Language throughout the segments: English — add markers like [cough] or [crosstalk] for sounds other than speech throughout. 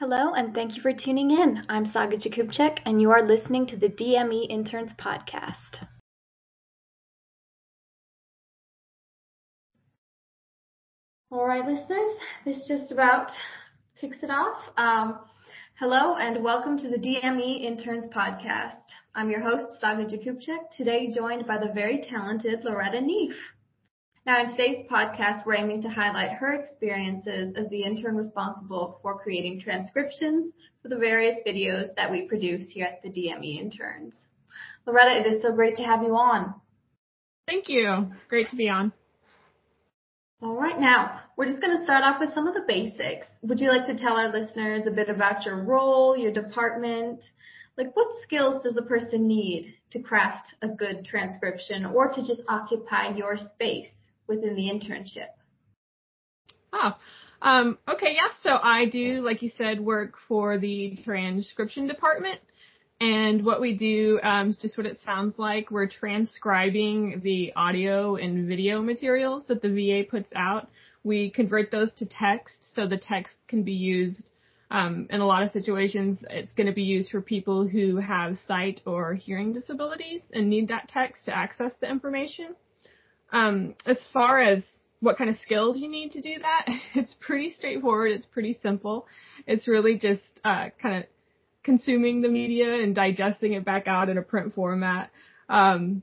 Hello, and thank you for tuning in. I'm Saga Jakubczyk, and you are listening to the DME Interns Podcast. All right, listeners, this just about kicks it off. Um, hello, and welcome to the DME Interns Podcast. I'm your host, Saga Jakubczyk, today joined by the very talented Loretta Neef. Now, in today's podcast, we're aiming to highlight her experiences as the intern responsible for creating transcriptions for the various videos that we produce here at the DME Interns. Loretta, it is so great to have you on. Thank you. Great to be on. All right, now we're just going to start off with some of the basics. Would you like to tell our listeners a bit about your role, your department? Like, what skills does a person need to craft a good transcription or to just occupy your space within the internship? Oh, um, okay, yeah. So I do, like you said, work for the transcription department. And what we do um, is just what it sounds like. We're transcribing the audio and video materials that the VA puts out. We convert those to text, so the text can be used um, in a lot of situations. It's going to be used for people who have sight or hearing disabilities and need that text to access the information. Um, as far as what kind of skills you need to do that, [laughs] it's pretty straightforward. It's pretty simple. It's really just uh, kind of consuming the media and digesting it back out in a print format. Um,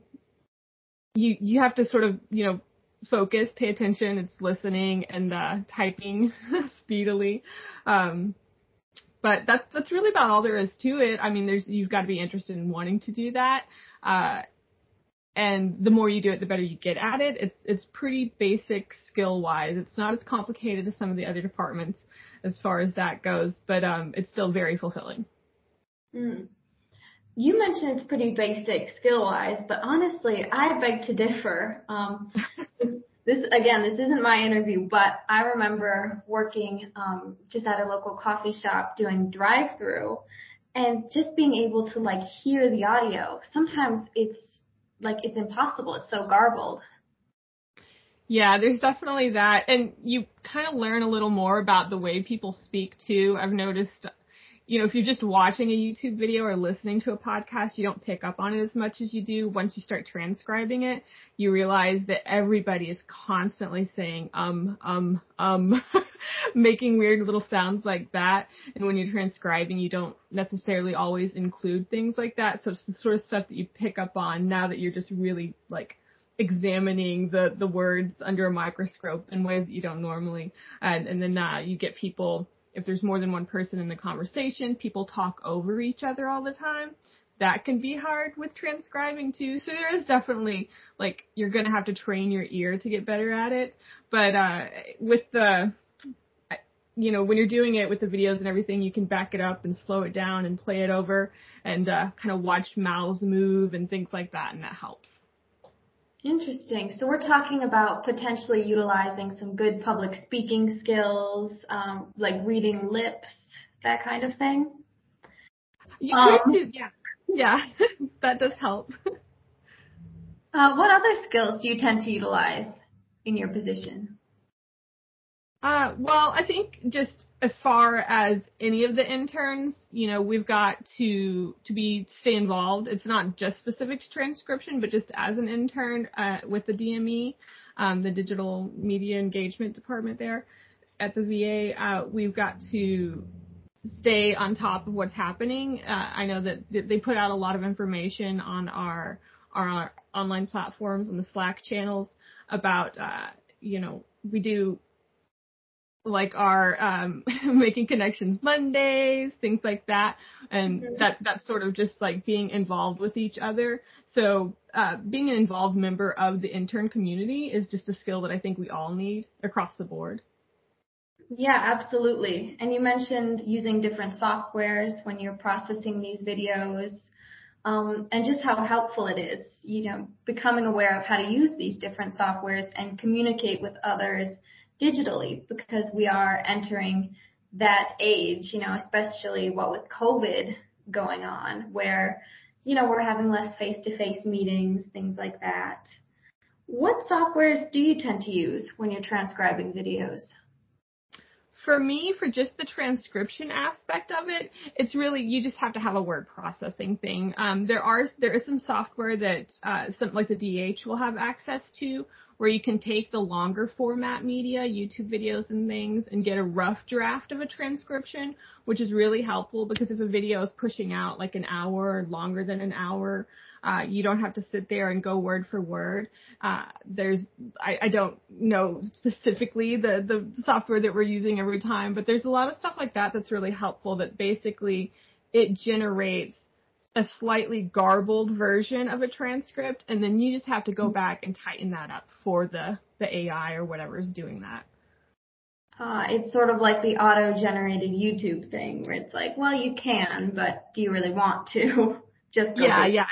you you have to sort of you know focus, pay attention. It's listening and uh, typing [laughs] speedily. Um, but that's that's really about all there is to it. I mean, there's you've got to be interested in wanting to do that. Uh, and the more you do it, the better you get at it. It's it's pretty basic skill wise. It's not as complicated as some of the other departments as far as that goes, but um, it's still very fulfilling. Mm. You mentioned it's pretty basic skill wise, but honestly, I beg to differ. Um, [laughs] this again, this isn't my interview, but I remember working um, just at a local coffee shop doing drive through, and just being able to like hear the audio. Sometimes it's like it's impossible. It's so garbled. Yeah, there's definitely that. And you kind of learn a little more about the way people speak too. I've noticed you know, if you're just watching a YouTube video or listening to a podcast, you don't pick up on it as much as you do. Once you start transcribing it, you realize that everybody is constantly saying, um, um, um, [laughs] making weird little sounds like that. And when you're transcribing, you don't necessarily always include things like that. So it's the sort of stuff that you pick up on now that you're just really like, examining the the words under a microscope in ways that you don't normally and and then uh, you get people if there's more than one person in the conversation, people talk over each other all the time. That can be hard with transcribing too. So there is definitely like you're gonna have to train your ear to get better at it. But uh, with the you know, when you're doing it with the videos and everything, you can back it up and slow it down and play it over and uh, kind of watch mouths move and things like that, and that helps. Interesting. So we're talking about potentially utilizing some good public speaking skills, um, like reading lips, that kind of thing. You um, could do, yeah, yeah, [laughs] that does help. uh, what other skills do you tend to utilize in your position? Uh, well, I think just as far as any of the interns, you know, we've got to to be stay involved. It's not just specific to transcription, but just as an intern uh, with the DME, um, the Digital Media Engagement Department there at the VA, uh, we've got to stay on top of what's happening. Uh, I know that they put out a lot of information on our our online platforms and the Slack channels about, uh, you know, we do like our um, [laughs] making connections Mondays, things like that, and mm-hmm. that that's sort of just like being involved with each other. So uh, being an involved member of the intern community is just a skill that I think we all need across the board. Yeah, absolutely. And you mentioned using different softwares when you're processing these videos. Um, and just how helpful it is, you know, becoming aware of how to use these different softwares and communicate with others digitally because we are entering that age, you know, especially what with COVID going on where, you know, we're having less face-to-face meetings, things like that. What softwares do you tend to use when you're transcribing videos? For me, for just the transcription aspect of it, it's really you just have to have a word processing thing. Um, there are there is some software that uh, some like the DH will have access to, where you can take the longer format media, YouTube videos and things, and get a rough draft of a transcription, which is really helpful because if a video is pushing out like an hour longer than an hour, uh, you don't have to sit there and go word for word. Uh, there's, I, I don't know specifically the, the software that we're using every time, but there's a lot of stuff like that that's really helpful that basically it generates a slightly garbled version of a transcript and then you just have to go back and tighten that up for the, the AI or whatever is doing that. Uh, it's sort of like the auto-generated YouTube thing where it's like, well, you can, but do you really want to? [laughs] Just yeah, yeah.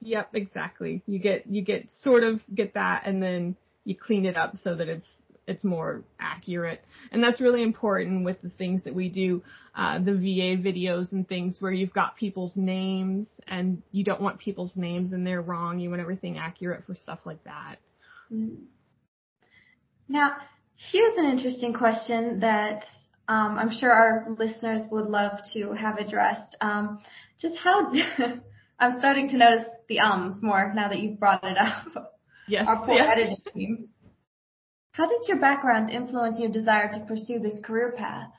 Yep, exactly. You get you get sort of get that and then you clean it up so that it's it's more accurate. And that's really important with the things that we do, uh, the VA videos and things where you've got people's names and you don't want people's names and they're wrong. You want everything accurate for stuff like that. Mm. Now, here's an interesting question that um, I'm sure our listeners would love to have addressed. Um, just how [laughs] I'm starting to notice the ums more now that you've brought it up. Yes. Our poor yes. editing team. How did your background influence your desire to pursue this career path?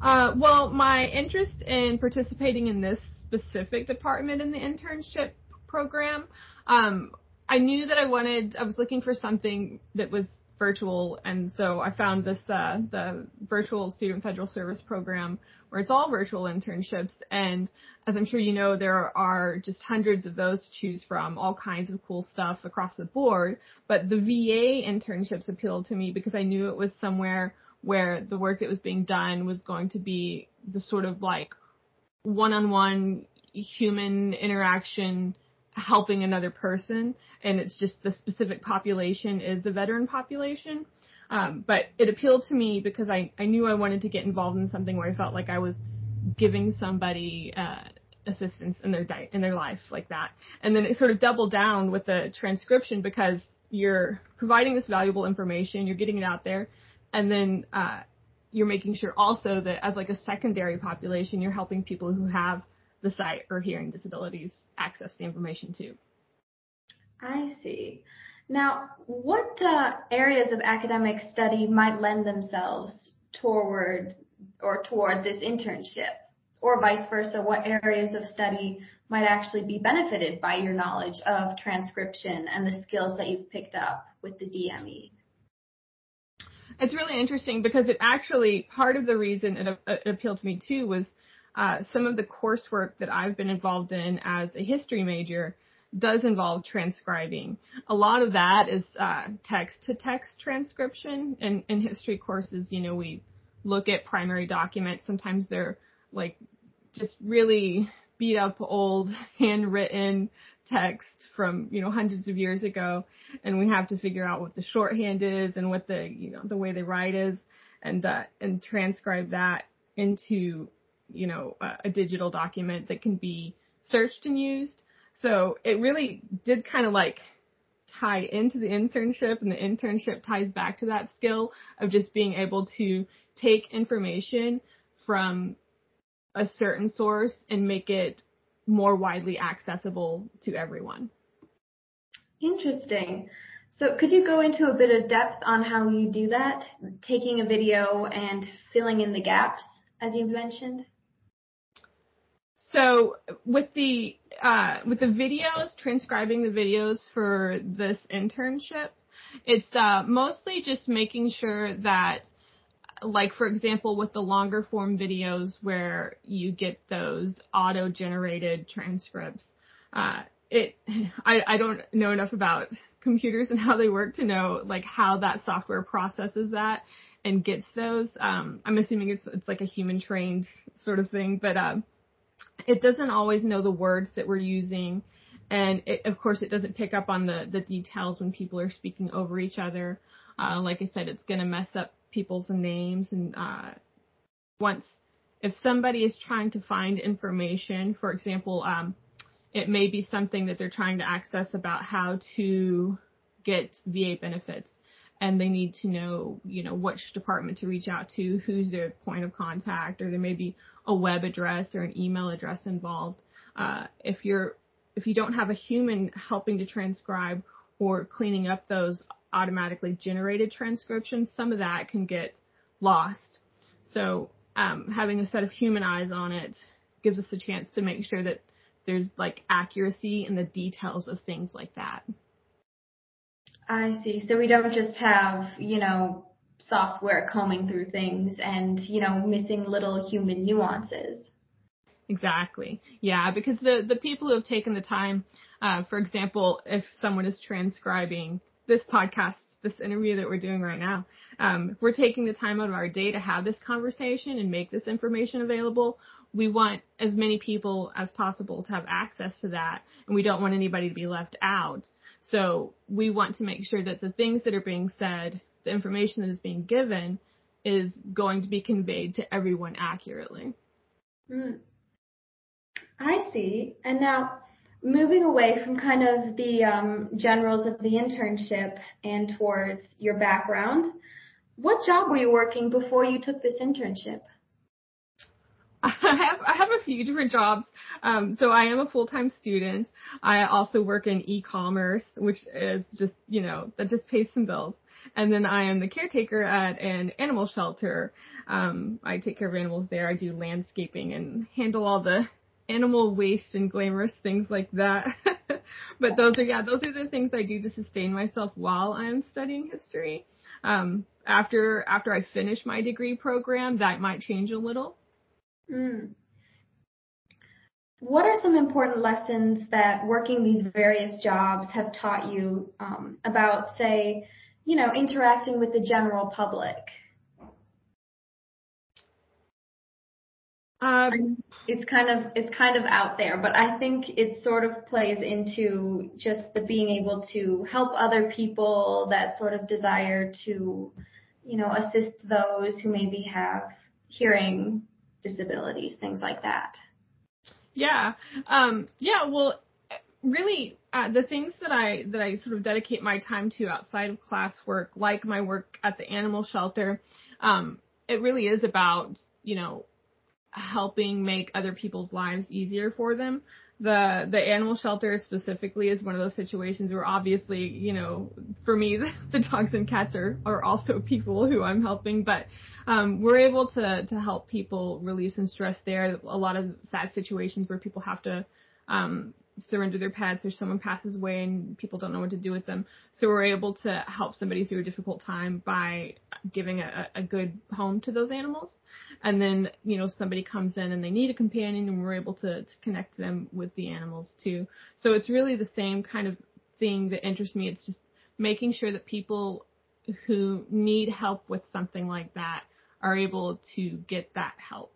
Uh, well, my interest in participating in this specific department in the internship program, um, I knew that I wanted, I was looking for something that was virtual, and so I found this uh, the virtual student federal service program where it's all virtual internships. And as I'm sure you know, there are just hundreds of those to choose from, all kinds of cool stuff across the board. But the VA internships appealed to me because I knew it was somewhere where the work that was being done was going to be the sort of like one-on-one human interaction helping another person and it's just the specific population is the veteran population. Um, but it appealed to me because I, I knew I wanted to get involved in something where I felt like I was giving somebody uh, assistance in their di- in their life like that. And then it sort of doubled down with the transcription because you're providing this valuable information, you're getting it out there, and then uh, you're making sure also that as like a secondary population, you're helping people who have the sight or hearing disabilities access the information too. I see. Now, what uh, areas of academic study might lend themselves toward or toward this internship, or vice versa? What areas of study might actually be benefited by your knowledge of transcription and the skills that you've picked up with the DME? It's really interesting because it actually part of the reason it, it appealed to me too was uh, some of the coursework that I've been involved in as a history major does involve transcribing. A lot of that is uh, text to text transcription. And in history courses, you know, we look at primary documents. Sometimes they're like just really beat up old handwritten text from you know hundreds of years ago and we have to figure out what the shorthand is and what the you know the way they write is and uh, and transcribe that into you know a, a digital document that can be searched and used so it really did kind of like tie into the internship and the internship ties back to that skill of just being able to take information from a certain source and make it more widely accessible to everyone. Interesting. So could you go into a bit of depth on how you do that, taking a video and filling in the gaps as you've mentioned? So with the uh, with the videos, transcribing the videos for this internship, it's uh, mostly just making sure that, like for example, with the longer form videos where you get those auto generated transcripts, uh, it I, I don't know enough about computers and how they work to know like how that software processes that and gets those. Um, I'm assuming it's it's like a human trained sort of thing, but um, it doesn't always know the words that we're using. And it, of course, it doesn't pick up on the, the details when people are speaking over each other. Uh, like I said, it's going to mess up people's names. And uh, once, if somebody is trying to find information, for example, um, it may be something that they're trying to access about how to get VA benefits. And they need to know, you know, which department to reach out to, who's their point of contact, or there may be a web address or an email address involved. Uh, if you're if you don't have a human helping to transcribe or cleaning up those automatically generated transcriptions, some of that can get lost. So um, having a set of human eyes on it gives us a chance to make sure that there's like accuracy in the details of things like that. I see. So we don't just have, you know, software combing through things and, you know, missing little human nuances. Exactly. Yeah, because the the people who have taken the time, uh, for example, if someone is transcribing this podcast, this interview that we're doing right now, um, we're taking the time out of our day to have this conversation and make this information available. We want as many people as possible to have access to that, and we don't want anybody to be left out. So we want to make sure that the things that are being said, the information that is being given, is going to be conveyed to everyone accurately. Mm. I see. And now, moving away from kind of the um, generals of the internship and towards your background, what job were you working before you took this internship? [laughs] I have I have a few different jobs. Um, so I am a full time student. I also work in e-commerce, which is just you know that just pays some bills. And then I am the caretaker at an animal shelter. Um, I take care of animals there. I do landscaping and handle all the animal waste and glamorous things like that. [laughs] but those are yeah, those are the things I do to sustain myself while I'm studying history. Um, after after I finish my degree program, that might change a little. Mm. What are some important lessons that working these various jobs have taught you um, about, say, you know, interacting with the general public? Um, it's kind of it's kind of out there, but I think it sort of plays into just the being able to help other people, that sort of desire to, you know, assist those who maybe have hearing disabilities, things like that. Yeah, um, yeah. Well, really, uh, the things that I that I sort of dedicate my time to outside of classwork, like my work at the animal shelter, um, it really is about you know helping make other people's lives easier for them. The the animal shelter specifically is one of those situations where obviously, you know, for me [laughs] the, dogs and cats are are also people who I'm helping, but um, we're able to to help people relieve some stress there. A lot of sad situations where people have to um, surrender their pets or someone passes away and people don't know what to do with them. So we're able to help somebody through a difficult time by giving a, a good home to those animals. And then, you know, somebody comes in and they need a companion and we're able to, to connect them with the animals too. So it's really the same kind of thing that interests me. It's just making sure that people who need help with something like that are able to get that help.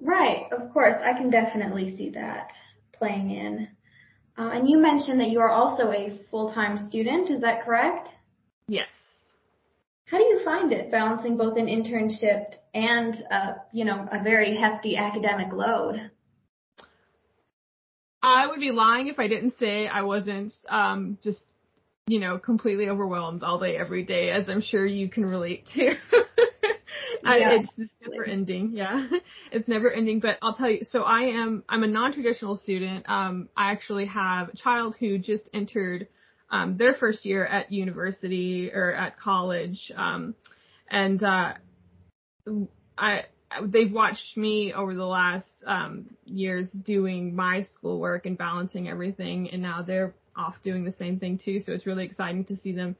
Right, of course, I can definitely see that playing in. Uh, and you mentioned that you are also a full-time student. Is that correct? Yes. How do you find it balancing both an internship and, uh, you know, a very hefty academic load? I would be lying if I didn't say I wasn't um, just, you know, completely overwhelmed all day, every day, as I'm sure you can relate to. [laughs] I, it's just never ending. Yeah, [laughs] it's never ending. But I'll tell you. So I am. I'm a non-traditional student. Um, I actually have a child who just entered um, their first year at university or at college, um, and uh, I they've watched me over the last um, years doing my schoolwork and balancing everything, and now they're off doing the same thing too. So it's really exciting to see them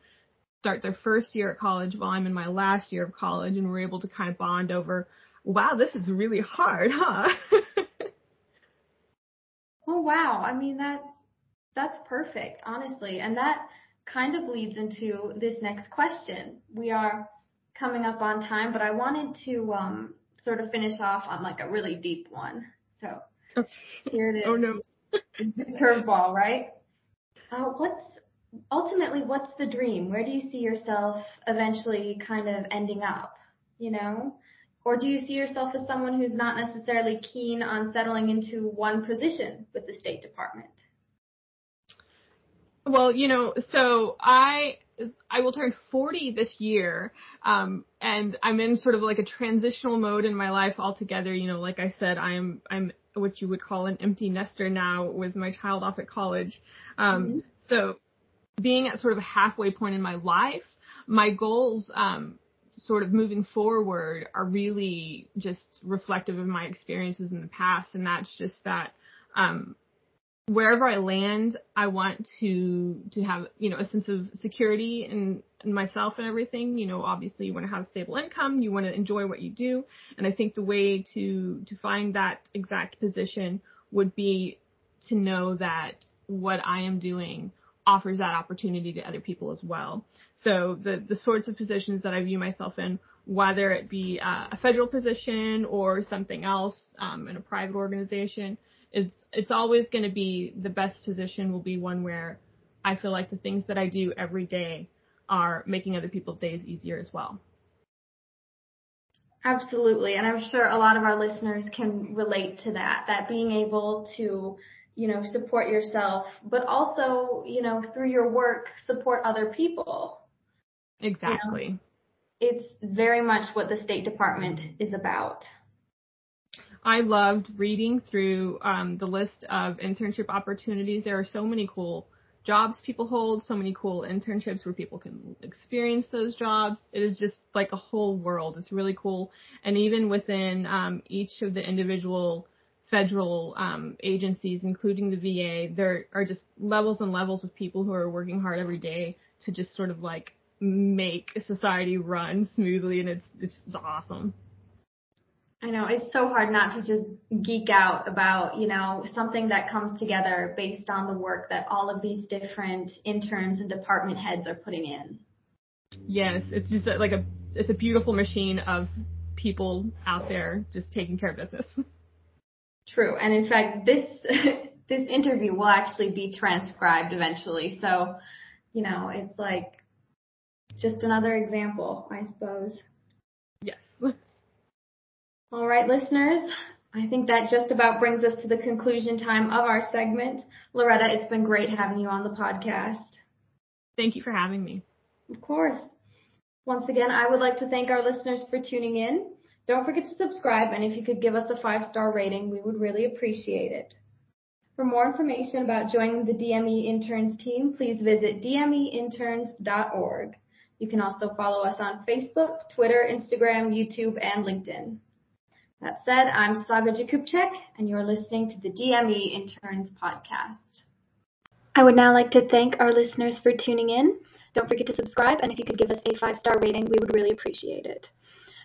start their first year at college while I'm in my last year of college and we're able to kind of bond over, wow, this is really hard, huh? [laughs] oh wow. I mean that's that's perfect, honestly. And that kind of leads into this next question. We are coming up on time, but I wanted to um sort of finish off on like a really deep one. So here it is. Oh no. [laughs] Curveball, right? Uh, what's ultimately, what's the dream? Where do you see yourself eventually kind of ending up? You know? Or do you see yourself as someone who's not necessarily keen on settling into one position with the State Department? Well, you know, so I I will turn 40 this year, um, and I'm in sort of like a transitional mode in my life altogether. You know, like I said, I'm I'm what you would call an empty nester now with my child off at college. Um, mm-hmm. So being at sort of a halfway point in my life, my goals um, sort of moving forward are really just reflective of my experiences in the past, and that's just that um, wherever I land, I want to to have you know a sense of security in myself and everything. You know, obviously you want to have a stable income, you want to enjoy what you do, and I think the way to to find that exact position would be to know that what I am doing offers that opportunity to other people as well. So the the sorts of positions that I view myself in, whether it be uh, a federal position or something else um, in a private organization, it's it's always going to be the best position will be one where I feel like the things that I do every day are making other people's days easier as well. Absolutely. And I'm sure a lot of our listeners can relate to that, that being able to, you know, support yourself, but also, you know, through your work, support other people. Exactly. You know, it's very much what the State Department is about. I loved reading through um, the list of internship opportunities. There are so many cool jobs people hold, so many cool internships where people can experience those jobs. It is just like a whole world. It's really cool. And even within um, each of the individual federal um, agencies, including the VA, there are just levels and levels of people who are working hard every day to just sort of like make society run smoothly, and it's it's awesome. I know it's so hard not to just geek out about, you know, something that comes together based on the work that all of these different interns and department heads are putting in. Yes, it's just like a it's a beautiful machine of people out there just taking care of business. [laughs] True. And in fact, this [laughs] this interview will actually be transcribed eventually. So, you know, it's like just another example, I suppose. Yes. [laughs] All right, listeners. I think that just about brings us to the conclusion time of our segment. Loretta, it's been great having you on the podcast. Thank you for having me. Of course. Once again, I would like to thank our listeners for tuning in. Don't forget to subscribe, and if you could give us a five star rating, we would really appreciate it. For more information about joining the DME Interns team, please visit dmeinterns.org. You can also follow us on Facebook, Twitter, Instagram, YouTube, and LinkedIn. That said, I'm Saga Jakubczyk, and you're listening to the DME Interns Podcast. I would now like to thank our listeners for tuning in. Don't forget to subscribe, and if you could give us a five star rating, we would really appreciate it.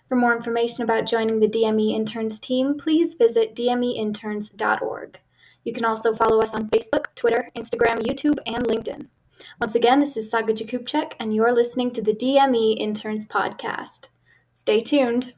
For more information about joining the DME Interns team, please visit dmeinterns.org. You can also follow us on Facebook, Twitter, Instagram, YouTube, and LinkedIn. Once again, this is Saga Jakubczyk, and you're listening to the DME Interns Podcast. Stay tuned.